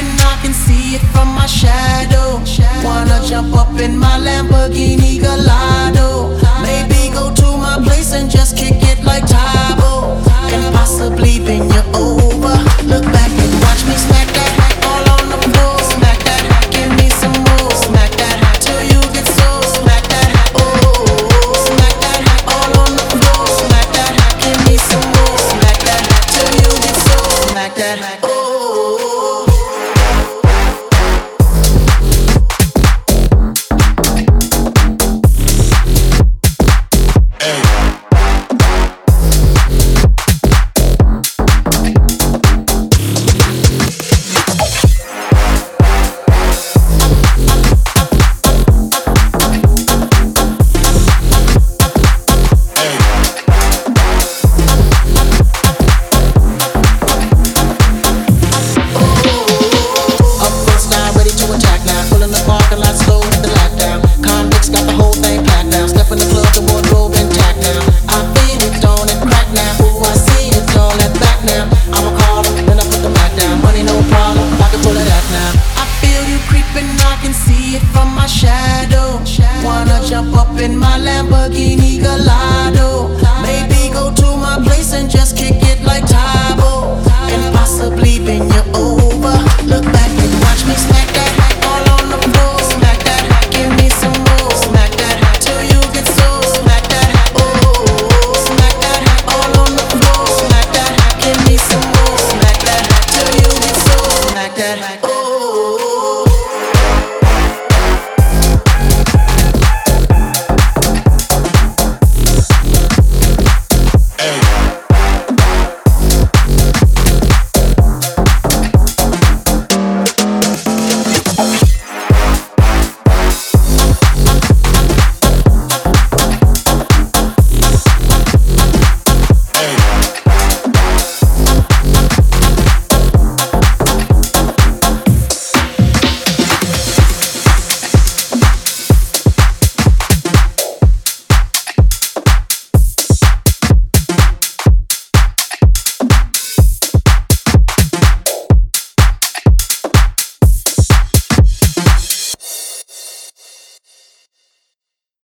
can see it from my shadow. Wanna jump up in my Lamborghini Gallardo? Maybe go to my place and just kick it like Tae Bo, and possibly bend you over. Look back and watch me smack that hat all on the floor. Smack that, hat, give me some more. Smack that hat till you get so. Smack that, oh, oh, oh, oh, smack that all on the floor. Smack that, give me some more. Smack that hat till you get so. Smack that, oh. Jump up in my Lamborghini Gallardo? Maybe go to my place and just kick